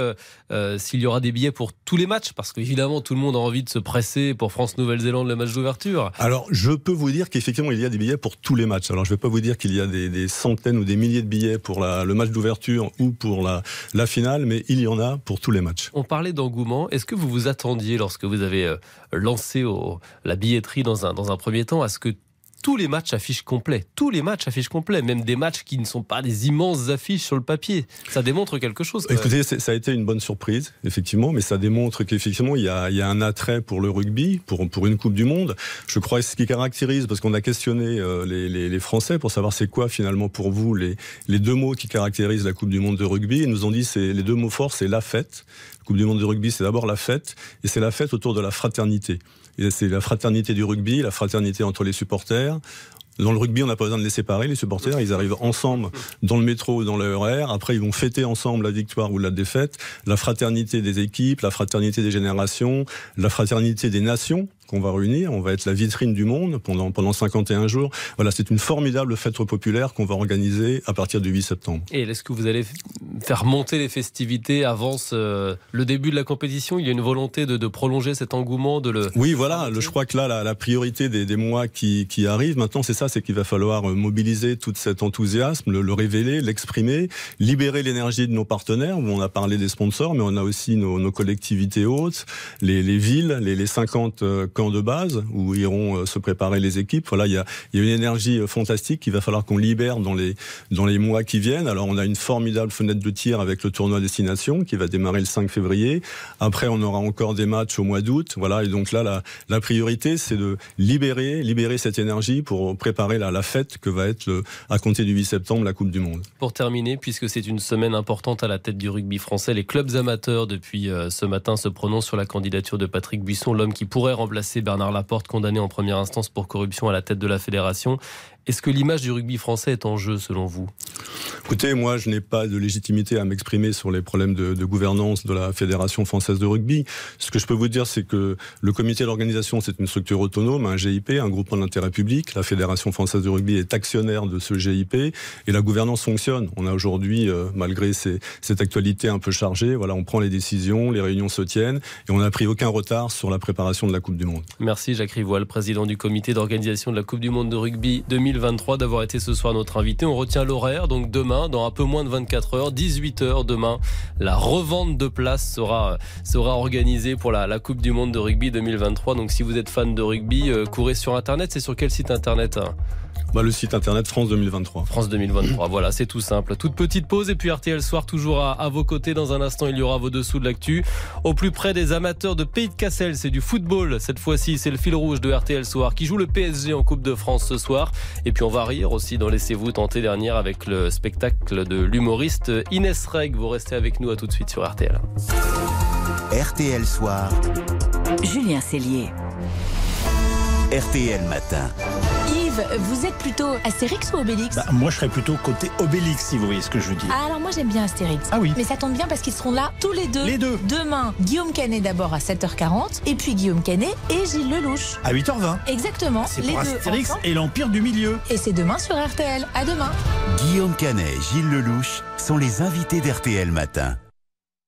[SPEAKER 3] euh, s'il y aura des billets pour tous tous les matchs Parce qu'évidemment, tout le monde a envie de se presser pour France-Nouvelle-Zélande le match d'ouverture.
[SPEAKER 35] Alors, je peux vous dire qu'effectivement, il y a des billets pour tous les matchs. Alors, je ne vais pas vous dire qu'il y a des, centaines ou des milliers de billets pour le match d'ouverture ou pour la, la finale, mais il y en a pour tous les matchs.
[SPEAKER 3] On parlait d'engouement. Est-ce que vous vous attendiez, lorsque vous avez euh, lancé la billetterie dans un, dans un premier temps, à ce que tous les matchs affichent complet. Tous les matchs affichent complet. Même des matchs qui ne sont pas des immenses affiches sur le papier. Ça démontre quelque chose.
[SPEAKER 35] Écoutez, ça a été une bonne surprise, effectivement, mais ça démontre qu'effectivement, il, y a, un attrait pour le rugby, pour, pour une Coupe du Monde. Je crois que ce qui caractérise, parce qu'on a questionné euh, les, Français pour savoir c'est quoi finalement pour vous les, les deux mots qui caractérisent la Coupe du Monde de rugby. Ils nous ont dit c'est les deux mots forts, c'est la fête. La Coupe du Monde de rugby, c'est d'abord la fête, et c'est la fête autour de la fraternité. C'est la fraternité du rugby, la fraternité entre les supporters. Dans le rugby, on n'a pas besoin de les séparer, les supporters. Ils arrivent ensemble dans le métro ou dans le RER. Après, ils vont fêter ensemble la victoire ou la défaite. La fraternité des équipes, la fraternité des générations, la fraternité des nations qu'on va réunir. On va être la vitrine du monde pendant, pendant 51 jours. Voilà, c'est une formidable fête populaire qu'on va organiser à partir du 8 septembre.
[SPEAKER 3] Et est-ce que vous allez faire monter les festivités avant le début de la compétition? Il y a une volonté de, prolonger cet engouement de le...
[SPEAKER 35] Oui, voilà. je crois que là, la, priorité des, mois qui, arrivent, maintenant, c'est ça, c'est qu'il va falloir euh, mobiliser tout cet enthousiasme, le, révéler, l'exprimer, libérer l'énergie de nos partenaires. On a parlé des sponsors, mais on a aussi nos, collectivités hautes, les, villes, les, les 50 de base où iront euh, se préparer les équipes. Voilà, il y a, une énergie euh, fantastique qu'il va falloir qu'on libère dans les, dans les mois qui viennent. Alors, on a une formidable fenêtre de tir avec le tournoi destination qui va démarrer le 5 février. Après, on aura encore des matchs au mois d'août. Voilà, et donc là, la, priorité, c'est de libérer, libérer cette énergie pour préparer la, fête que va être à compter du 8 septembre la Coupe du Monde.
[SPEAKER 3] Pour terminer, puisque c'est une semaine importante à la tête du rugby français, les clubs amateurs depuis euh, ce matin se prononcent sur la candidature de Patrick Buisson, l'homme qui pourrait remplacer Bernard Laporte, condamné en première instance pour corruption à la tête de la fédération. Est-ce que l'image du rugby français est en jeu selon vous?
[SPEAKER 35] Écoutez, moi je n'ai pas de légitimité à m'exprimer sur les problèmes de, gouvernance de la Fédération française de rugby. Ce que je peux vous dire, c'est que le comité d'organisation, c'est une structure autonome, un GIP, un groupement d'intérêt public. La Fédération française de rugby est actionnaire de ce GIP et la gouvernance fonctionne. On a aujourd'hui, euh, malgré cette actualité un peu chargée, voilà, on prend les décisions, les réunions se tiennent et on n'a pris aucun retard sur la préparation de la Coupe du Monde.
[SPEAKER 3] Merci Jacques Rivoil, président du comité d'organisation de la Coupe du Monde de rugby 2020. 2023 d'avoir été ce soir notre invité. On retient l'horaire, donc demain, dans un peu moins de 24 heures, 18 heures demain, la revente de places sera, sera organisée pour la, Coupe du Monde de rugby 2023. Donc si vous êtes fan de rugby, euh, courez sur Internet. C'est sur quel site Internet hein?
[SPEAKER 35] Bah, le site internet France 2023.
[SPEAKER 3] France 2023, voilà, c'est tout simple. Toute petite pause et puis RTL Soir toujours à, à, vos côtés. Dans un instant, il y aura vos dessous de l'actu. Au plus près des amateurs de Pays de Cassel, c'est du football. Cette fois-ci, c'est le fil rouge de RTL Soir qui joue le PSG en Coupe de France ce soir. Et puis on va rire aussi dans Laissez-vous tenter dernière avec le spectacle de l'humoriste Inès Reg. Vous restez avec nous à tout de suite sur RTL.
[SPEAKER 36] RTL Soir.
[SPEAKER 14] Julien Cellier.
[SPEAKER 36] RTL Matin
[SPEAKER 37] vous êtes plutôt Astérix ou Obélix
[SPEAKER 29] bah, Moi, je serais plutôt côté Obélix, si vous voyez ce que je veux dire.
[SPEAKER 37] Ah, alors moi, j'aime bien Astérix.
[SPEAKER 29] Ah oui.
[SPEAKER 37] Mais ça tombe bien parce qu'ils seront là tous les deux.
[SPEAKER 29] Les deux.
[SPEAKER 37] Demain, Guillaume Canet d'abord à 7h40, et puis Guillaume Canet et Gilles Lelouch.
[SPEAKER 29] À 8h20.
[SPEAKER 37] Exactement.
[SPEAKER 29] C'est pour Astérix et l'Empire du Milieu.
[SPEAKER 37] Et c'est demain sur RTL. À demain.
[SPEAKER 36] Guillaume Canet et Gilles Lelouch sont les invités d'RTL Matin.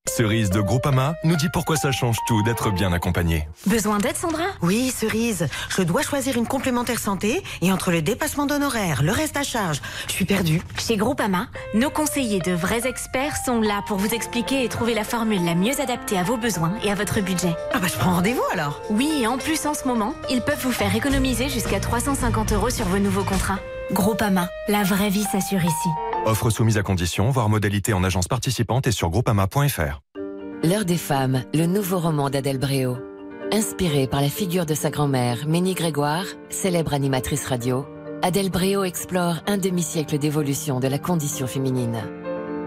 [SPEAKER 38] Cerise de Groupama nous dit pourquoi ça change tout d'être bien accompagné.
[SPEAKER 39] Besoin d'aide, Sandra? Oui, Cerise. Je dois choisir une complémentaire santé et entre le dépassement d'honoraires, le reste à charge, je suis perdue.
[SPEAKER 40] Chez Groupama, nos conseillers de vrais experts sont là pour vous expliquer et trouver la formule la mieux adaptée à vos besoins et à votre budget.
[SPEAKER 39] Ah bah je prends rendez-vous alors
[SPEAKER 40] Oui, et en plus en ce moment, ils peuvent vous faire économiser jusqu'à 350 euros sur vos nouveaux contrats. Groupama, la vraie vie s'assure ici.
[SPEAKER 38] Offre soumise à condition, voire modalité en agence participante et sur groupama.fr.
[SPEAKER 41] L'heure des femmes, le nouveau roman d'Adèle Bréau. Inspiré par la figure de sa grand-mère, Ménie Grégoire, célèbre animatrice radio, Adèle Bréau explore un demi-siècle d'évolution de la condition féminine.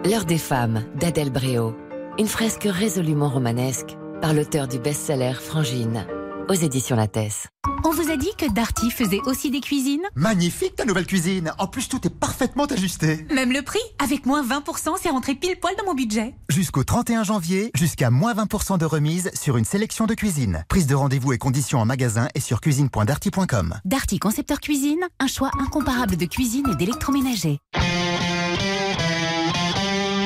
[SPEAKER 41] L'heure des femmes d'Adèle Bréau. Une fresque résolument romanesque par l'auteur du best-seller Frangine aux éditions Lattès.
[SPEAKER 7] On vous a dit que Darty faisait aussi des cuisines
[SPEAKER 29] Magnifique ta nouvelle cuisine En plus, tout est parfaitement ajusté.
[SPEAKER 7] Même le prix Avec moins 20%, c'est rentré pile poil dans mon budget.
[SPEAKER 29] Jusqu'au 31 janvier, jusqu'à moins 20% de remise sur une sélection de cuisines. Prise de rendez-vous et conditions en magasin et sur cuisine.darty.com.
[SPEAKER 7] Darty Concepteur Cuisine, un choix incomparable de cuisine et d'électroménager.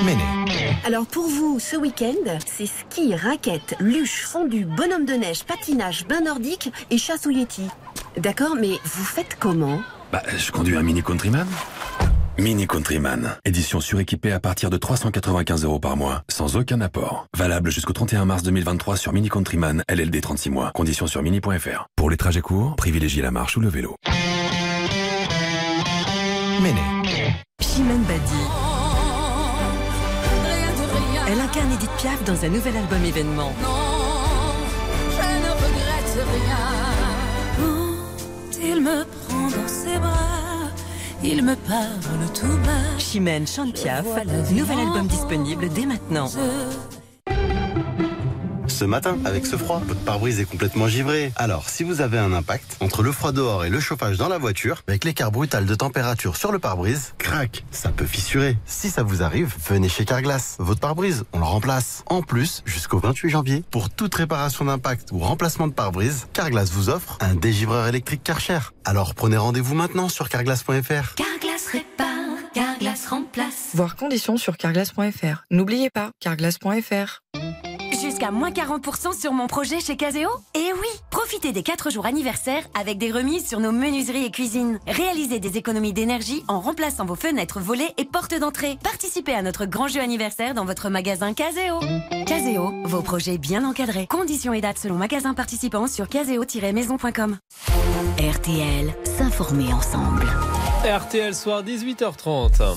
[SPEAKER 36] Méné.
[SPEAKER 42] Alors pour vous, ce week-end, c'est ski, raquettes, luge, fondu, bonhomme de neige, patinage, bain nordique et chasse au Yeti. D'accord, mais vous faites comment
[SPEAKER 43] Bah, je conduis un Mini Countryman. Mini Countryman, édition suréquipée à partir de 395 euros par mois, sans aucun apport. Valable jusqu'au 31 mars 2023 sur Mini Countryman, LLD 36 mois. Conditions sur mini.fr. Pour les trajets courts, privilégiez la marche ou le vélo.
[SPEAKER 44] Méné.
[SPEAKER 42] Chimène Badi. Elle incarne Edith Piaf dans un nouvel album événement.
[SPEAKER 45] Je ne regrette rien. Quand il me prend dans ses bras, il me parle tout bas.
[SPEAKER 42] Chimène chante Piaf. Nouvel album disponible dès maintenant.
[SPEAKER 46] Ce matin, avec ce froid, votre pare-brise est complètement givré. Alors, si vous avez un impact entre le froid dehors et le chauffage dans la voiture, avec l'écart brutal de température sur le pare-brise, crac, ça peut fissurer. Si ça vous arrive, venez chez Carglass. Votre pare-brise, on le remplace. En plus, jusqu'au 28 janvier, pour toute réparation d'impact ou remplacement de pare-brise, Carglass vous offre un dégivreur électrique Karcher. Alors prenez rendez-vous maintenant sur carglass.fr.
[SPEAKER 45] Carglass répare, Carglass remplace.
[SPEAKER 47] Voir conditions sur carglass.fr. N'oubliez pas, carglass.fr.
[SPEAKER 42] Jusqu'à moins 40% sur mon projet chez Caseo Et oui Profitez des 4 jours anniversaires avec des remises sur nos menuiseries et cuisines. Réalisez des économies d'énergie en remplaçant vos fenêtres volées et portes d'entrée. Participez à notre grand jeu anniversaire dans votre magasin Caseo. Caseo, vos projets bien encadrés. Conditions et dates selon magasin participant sur caseo-maison.com.
[SPEAKER 16] RTL, s'informer ensemble.
[SPEAKER 3] RTL soir 18h30.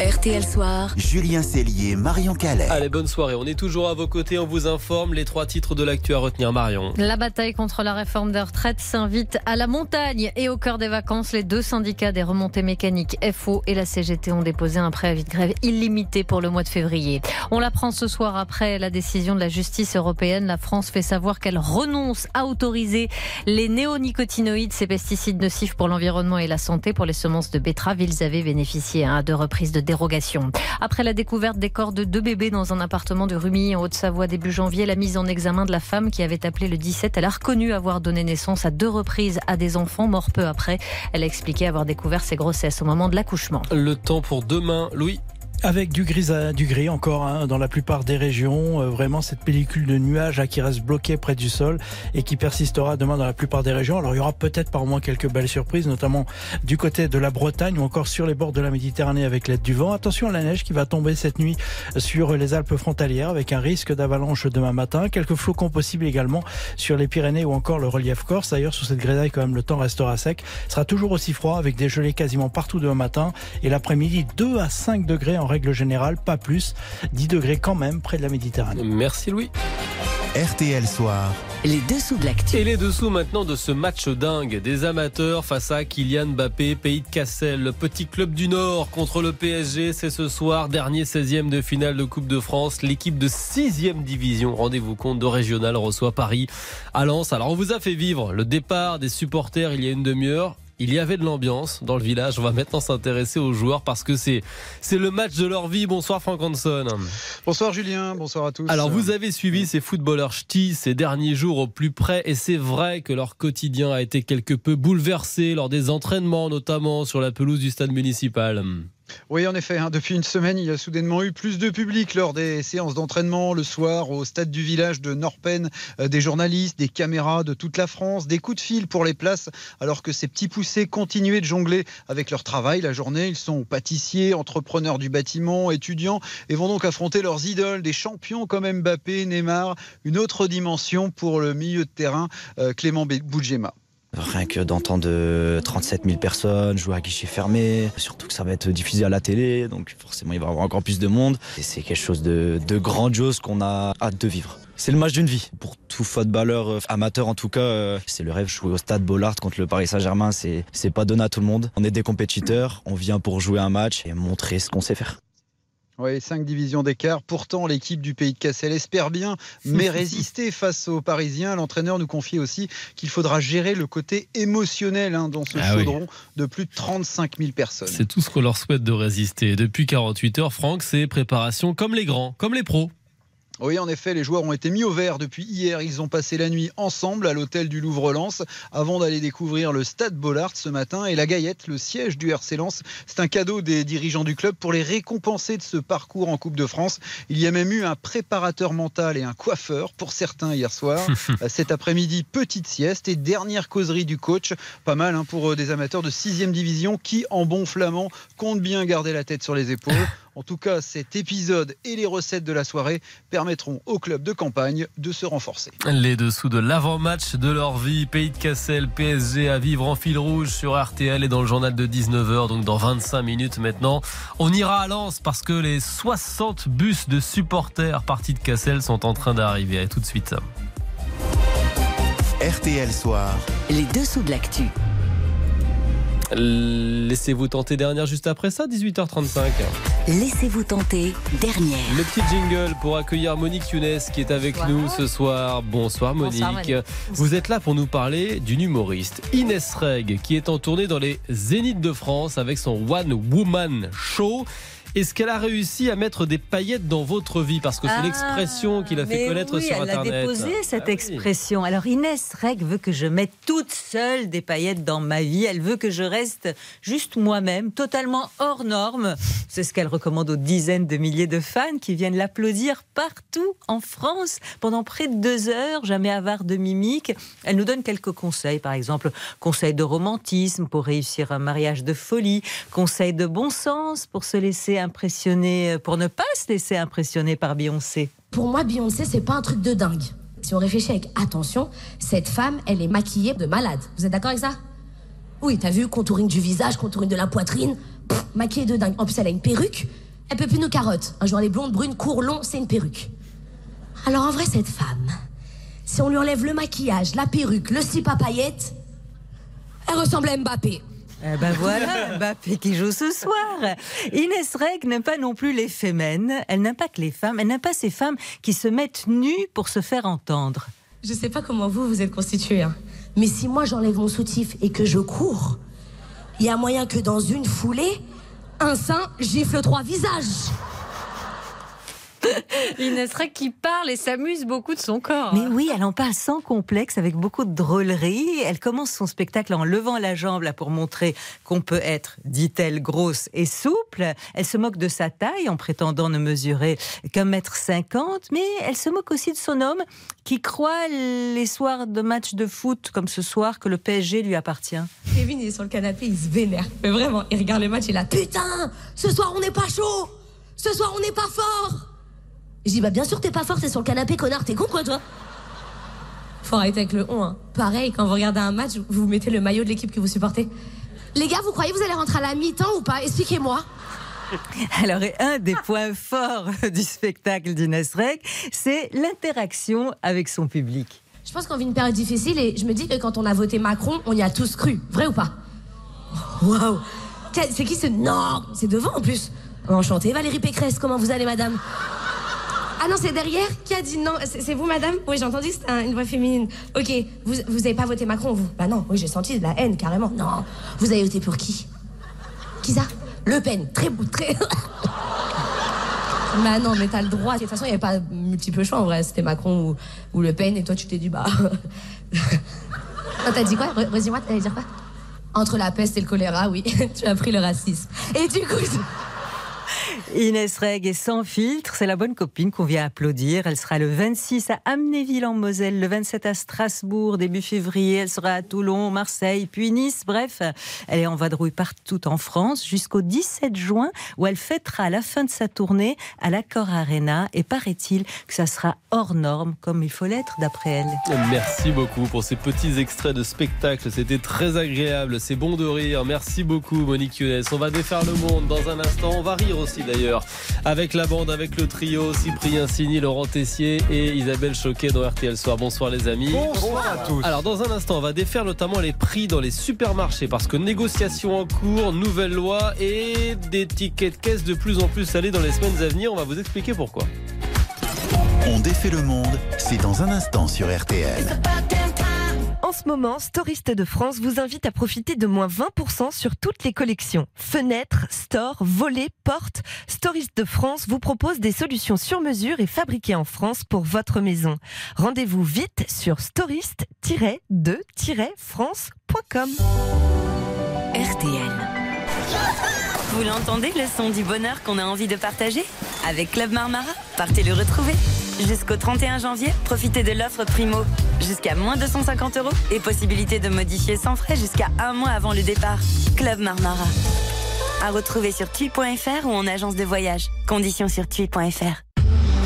[SPEAKER 16] RTL Soir.
[SPEAKER 1] Julien Cellier, Marion Calais.
[SPEAKER 3] Allez, bonne soirée. On est toujours à vos côtés. On vous informe. Les trois titres de l'actu à retenir, Marion.
[SPEAKER 4] La bataille contre la réforme des retraites s'invite à la montagne et au cœur des vacances. Les deux syndicats des remontées mécaniques, FO et la CGT, ont déposé un préavis de grève illimité pour le mois de février. On l'apprend ce soir après la décision de la justice européenne. La France fait savoir qu'elle renonce à autoriser les néonicotinoïdes, ces pesticides nocifs pour l'environnement et la santé. Pour les semences de betterave, ils avaient bénéficié à deux reprises de dérogation. Après la découverte des corps de deux bébés dans un appartement de Rumilly en Haute-Savoie début janvier, la mise en examen de la femme qui avait appelé le 17, elle a reconnu avoir donné naissance à deux reprises à des enfants morts peu après. Elle a expliqué avoir découvert ses grossesses au moment de l'accouchement.
[SPEAKER 3] Le temps pour demain, Louis.
[SPEAKER 6] Avec du gris, à, du gris encore hein, dans la plupart des régions. Euh, vraiment cette pellicule de nuages hein, qui reste bloquée près du sol et qui persistera demain dans la plupart des régions. Alors il y aura peut-être par moins quelques belles surprises, notamment du côté de la Bretagne ou encore sur les bords de la Méditerranée avec l'aide du vent. Attention à la neige qui va tomber cette nuit sur les Alpes frontalières avec un risque d'avalanche demain matin. Quelques flocons possibles également sur les Pyrénées ou encore le relief corse. D'ailleurs sur cette grisaille quand même le temps restera sec. Ce sera toujours aussi froid avec des gelées quasiment partout demain matin et l'après-midi 2 à 5 degrés en règle générale, pas plus. 10 degrés quand même près de la Méditerranée.
[SPEAKER 3] Merci Louis.
[SPEAKER 1] RTL Soir.
[SPEAKER 16] Les dessous de l'actu.
[SPEAKER 3] Et les dessous maintenant de ce match dingue des amateurs face à Kylian Mbappé, pays de Cassel, le petit club du Nord contre le PSG. C'est ce soir, dernier 16e de finale de Coupe de France. L'équipe de 6e division, rendez-vous compte, de régional reçoit Paris à Lens. Alors on vous a fait vivre le départ des supporters il y a une demi-heure. Il y avait de l'ambiance dans le village. On va maintenant s'intéresser aux joueurs parce que c'est c'est le match de leur vie. Bonsoir Franck Hanson.
[SPEAKER 8] Bonsoir Julien, bonsoir à tous.
[SPEAKER 3] Alors vous avez suivi ces footballeurs ch'tis ces derniers jours au plus près et c'est vrai que leur quotidien a été quelque peu bouleversé lors des entraînements notamment sur la pelouse du stade municipal.
[SPEAKER 8] Oui, en effet. Hein, depuis une semaine, il y a soudainement eu plus de public lors des séances d'entraînement le soir au stade du village de Norpen. Euh, des journalistes, des caméras de toute la France, des coups de fil pour les places, alors que ces petits poussés continuaient de jongler avec leur travail la journée. Ils sont pâtissiers, entrepreneurs du bâtiment, étudiants, et vont donc affronter leurs idoles, des champions comme Mbappé, Neymar. Une autre dimension pour le milieu de terrain, euh, Clément Boudjema.
[SPEAKER 31] Rien que d'entendre 37 000 personnes jouer à guichet fermé, surtout que ça va être diffusé à la télé, donc forcément il va y avoir encore plus de monde. C'est quelque chose de, de grandiose qu'on a hâte de vivre. C'est le match d'une vie. Pour tout footballeur euh, amateur en tout cas, euh, c'est le rêve. Jouer au stade Bollard contre le Paris Saint-Germain, c'est pas donné à tout le monde. On est des compétiteurs, on vient pour jouer un match et montrer ce qu'on sait faire.
[SPEAKER 8] Oui, cinq divisions d'écart. Pourtant, l'équipe du Pays de Cassel espère bien, mais résister face aux Parisiens. L'entraîneur nous confie aussi qu'il faudra gérer le côté émotionnel hein, dans ce
[SPEAKER 3] Ah oui.
[SPEAKER 8] chaudron de plus de 35 000 personnes.
[SPEAKER 3] C'est tout ce qu'on leur souhaite de résister. Depuis 48 heures, Franck, c'est préparation comme les grands, comme les pros.
[SPEAKER 8] Oui, en effet, les joueurs ont été mis au vert depuis hier. Ils ont passé la nuit ensemble à l'hôtel du Louvre-Lens avant d'aller découvrir le stade Bollard ce matin. Et la Gaillette, le siège du RC Lens, c'est un cadeau des dirigeants du club pour les récompenser de ce parcours en Coupe de France. Il y a même eu un préparateur mental et un coiffeur pour certains hier soir. Cet après-midi, petite sieste et dernière causerie du coach. Pas mal hein, pour euh, des amateurs de 6 division qui, en bon flamand, comptent bien garder la tête sur les épaules. En tout cas, cet épisode et les recettes de la soirée permettront au club de campagne de se renforcer.
[SPEAKER 3] Les dessous de l'avant-match de leur vie, Pays de Cassel, PSG à vivre en fil rouge sur RTL et dans le journal de 19h, donc dans 25 minutes maintenant. On ira à Lens parce que les 60 bus de supporters partis de Cassel sont en train d'arriver. Tout de suite.
[SPEAKER 36] RTL Soir.
[SPEAKER 14] Les dessous de l'actu.
[SPEAKER 3] Laissez-vous tenter dernière juste après ça, 18h35.
[SPEAKER 14] Laissez-vous tenter dernière.
[SPEAKER 3] Le petit jingle pour accueillir Monique Younes qui est avec nous ce soir. Bonsoir Monique.
[SPEAKER 48] Bonsoir, Monique.
[SPEAKER 3] Vous êtes là pour nous parler d'une humoriste, Inès Reg, qui est en tournée dans les Zéniths de France avec son One Woman Show. Est-ce qu'elle a réussi à mettre des paillettes dans votre vie Parce que c'est
[SPEAKER 49] Ah,
[SPEAKER 3] l'expression qu'il a fait connaître
[SPEAKER 49] oui,
[SPEAKER 3] sur
[SPEAKER 49] elle
[SPEAKER 3] Internet.
[SPEAKER 49] a déposé cette
[SPEAKER 3] Ah oui.
[SPEAKER 49] expression. Alors Inès Reg veut que je mette toute seule des paillettes dans ma vie. Elle veut que je reste juste moi-même, totalement hors norme. C'est ce qu'elle recommande aux dizaines de milliers de fans qui viennent l'applaudir partout en France pendant près de deux heures, jamais avare de mimique. Elle nous donne quelques conseils, par exemple, conseils de romantisme pour réussir un mariage de folie, conseils de bon sens pour se laisser impressionner, pour ne pas se laisser impressionner par Beyoncé.
[SPEAKER 50] Pour moi, Beyoncé, c'est pas un truc de dingue. Si on réfléchit avec attention, cette femme, elle est maquillée de malade. Vous êtes d'accord avec ça? Oui, t'as vu, contouring du visage, contouring de la poitrine, maquillée de dingue. En plus, elle a une perruque. Elle peut plus nous carotte. Un jour, elle est blonde, brune, court, long, c'est une perruque. Alors en vrai, cette femme, si on lui enlève le maquillage, la perruque, le slip à paillettes, elle ressemble à Mbappé.
[SPEAKER 49] Eh ben voilà, Mbappé qui joue ce soir. Inès Reg n'aime pas non plus les fémènes. Elle n'aime pas que les femmes. Elle n'aime pas ces femmes qui se mettent nues pour se faire entendre.
[SPEAKER 50] Je sais pas comment vous, vous êtes constitué, hein. mais si moi j'enlève mon soutif et que je cours, il y a moyen que dans une foulée, un sein gifle trois visages.
[SPEAKER 48] Reg qui parle et s'amuse beaucoup de son corps.
[SPEAKER 49] Mais oui, elle en parle sans complexe, avec beaucoup de drôlerie. Elle commence son spectacle en levant la jambe là pour montrer qu'on peut être, dit-elle, grosse et souple. Elle se moque de sa taille en prétendant ne mesurer qu'un mètre cinquante, mais elle se moque aussi de son homme qui croit les soirs de matchs de foot comme ce soir que le PSG lui appartient.
[SPEAKER 50] Kevin, il est sur le canapé, il se vénère. Mais vraiment, il regarde le match, il a Putain Ce soir, on n'est pas chaud Ce soir, on n'est pas fort Je dis Bah, bien sûr, t'es pas fort, t'es sur le canapé, connard, t'es con, quoi, toi Faut arrêter avec le on, hein. Pareil, quand vous regardez un match, vous mettez le maillot de l'équipe que vous supportez. Les gars, vous croyez que vous allez rentrer à la mi-temps ou pas? Expliquez-moi.
[SPEAKER 49] Alors, et un des points forts du spectacle d'Inès Reg, c'est l'interaction avec son public.
[SPEAKER 50] Je pense qu'on vit une période difficile et je me dis que quand on a voté Macron, on y a tous cru. Vrai ou pas? Waouh C'est qui ce. Non? C'est devant en plus Enchanté, Valérie Pécresse, comment vous allez, madame? Ah non, c'est derrière Qui a dit non C'est vous, madame? Oui, j'ai entendu, c'est un- une voix féminine. Ok, vous, vous avez pas voté Macron, vous? Bah non, oui, j'ai senti de la haine, carrément. Non, vous avez voté pour qui? Qui ça Le Pen, très beau, très. Bah non, mais t'as le droit. De toute façon, il n'y avait pas multiple choix en vrai. C'était Macron ou, ou Le Pen, et toi, tu t'es dit, bah. Ah, t'as dit quoi? Re- Redis-moi, t'allais dire quoi? Entre la peste et le choléra, oui. tu as pris le racisme. Et du coup.
[SPEAKER 49] Inès Reg est sans filtre, c'est la bonne copine qu'on vient applaudir. Elle sera le 26 à Amnéville-en-Moselle, le 27 à Strasbourg, début février. Elle sera à Toulon, Marseille, puis Nice. Bref, elle est en vadrouille partout en France jusqu'au 17 juin où elle fêtera la fin de sa tournée à l'Accor Arena. Et paraît-il que ça sera hors norme, comme il faut l'être d'après elle.
[SPEAKER 3] Merci beaucoup pour ces petits extraits de spectacle. C'était très agréable. C'est bon de rire. Merci beaucoup, Monique Younes. On va défaire le monde dans un instant. On va rire aussi. Avec la bande, avec le trio, Cyprien Signy, Laurent Tessier et Isabelle Choquet dans RTL Soir. Bonsoir les amis.
[SPEAKER 51] Bonsoir à tous.
[SPEAKER 3] Alors dans un instant, on va défaire notamment les prix dans les supermarchés parce que négociation en cours, nouvelle loi et des tickets de caisse de plus en plus salés dans les semaines à venir. On va vous expliquer pourquoi.
[SPEAKER 36] On défait le monde, c'est dans un instant sur RTL.
[SPEAKER 49] On
[SPEAKER 51] ce moment, Storiste de France vous invite à profiter de moins 20% sur toutes les collections. Fenêtres, stores, volets, portes. Storiste de France vous propose des solutions sur mesure et fabriquées en France pour votre maison. Rendez-vous vite sur storiste-de-france.com.
[SPEAKER 16] RTL. Vous l'entendez, le son du bonheur qu'on a envie de partager Avec Club Marmara, partez le retrouver. Jusqu'au 31 janvier, profitez de l'offre Primo. Jusqu'à moins 250 euros et possibilité de modifier sans frais jusqu'à un mois avant le départ. Club Marmara. À retrouver sur tui.fr ou en agence de voyage. Conditions sur tui.fr.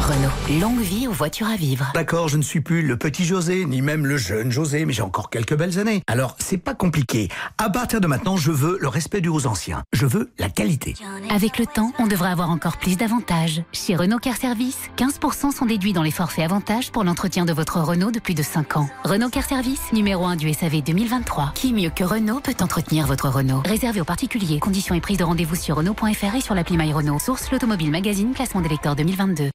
[SPEAKER 52] Renault, longue vie aux voitures à vivre.
[SPEAKER 29] D'accord, je ne suis plus le petit José, ni même le jeune José, mais j'ai encore quelques belles années. Alors, c'est pas compliqué. À partir de maintenant, je veux le respect dû aux anciens. Je veux la qualité.
[SPEAKER 52] Avec le temps, on devrait avoir encore plus d'avantages. Chez Renault Car Service, 15% sont déduits dans les forfaits avantages pour l'entretien de votre Renault de plus de 5 ans. Renault Car Service, numéro 1 du SAV 2023. Qui mieux que Renault peut entretenir votre Renault? Réservé aux particuliers. Conditions et prise de rendez-vous sur Renault.fr et sur l'appli My Renault. Source l'Automobile Magazine, classement des lecteurs 2022.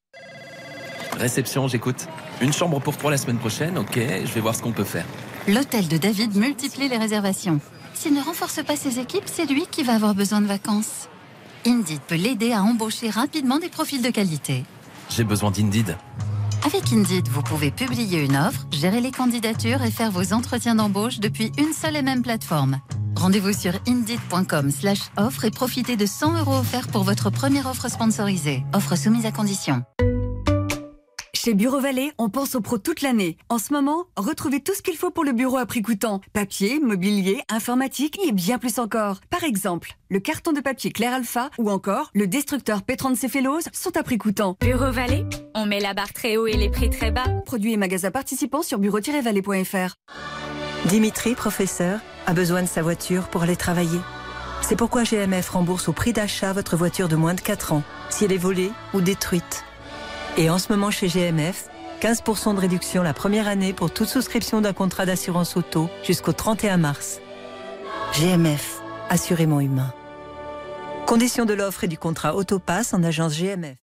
[SPEAKER 44] Réception, j'écoute. Une chambre pour toi la semaine prochaine, ok, je vais voir ce qu'on peut faire.
[SPEAKER 7] L'hôtel de David multiplie les réservations. S'il ne renforce pas ses équipes, c'est lui qui va avoir besoin de vacances. Indeed peut l'aider à embaucher rapidement des profils de qualité.
[SPEAKER 44] J'ai besoin d'Indeed.
[SPEAKER 7] Avec Indeed, vous pouvez publier une offre, gérer les candidatures et faire vos entretiens d'embauche depuis une seule et même plateforme. Rendez-vous sur indeed.com slash offre et profitez de 100 euros offerts pour votre première offre sponsorisée. Offre soumise à condition.
[SPEAKER 18] Chez Bureau Vallée, on pense aux pros toute l'année. En ce moment, retrouvez tout ce qu'il faut pour le bureau à prix coûtant. Papier, mobilier, informatique et bien plus encore. Par exemple, le carton de papier Clair Alpha ou encore le destructeur Pétron Céphalose sont à prix coûtant.
[SPEAKER 23] Bureau Vallée, on met la barre très haut et les prix très bas.
[SPEAKER 18] Produits et magasins participants sur bureau-vallée.fr.
[SPEAKER 49] Dimitri, professeur, a besoin de sa voiture pour aller travailler. C'est pourquoi GMF rembourse au prix d'achat votre voiture de moins de 4 ans, si elle est volée ou détruite. Et en ce moment chez GMF, 15% de réduction la première année pour toute souscription d'un contrat d'assurance auto jusqu'au 31 mars. GMF, assurément humain. Conditions de l'offre et du contrat Autopass en agence GMF.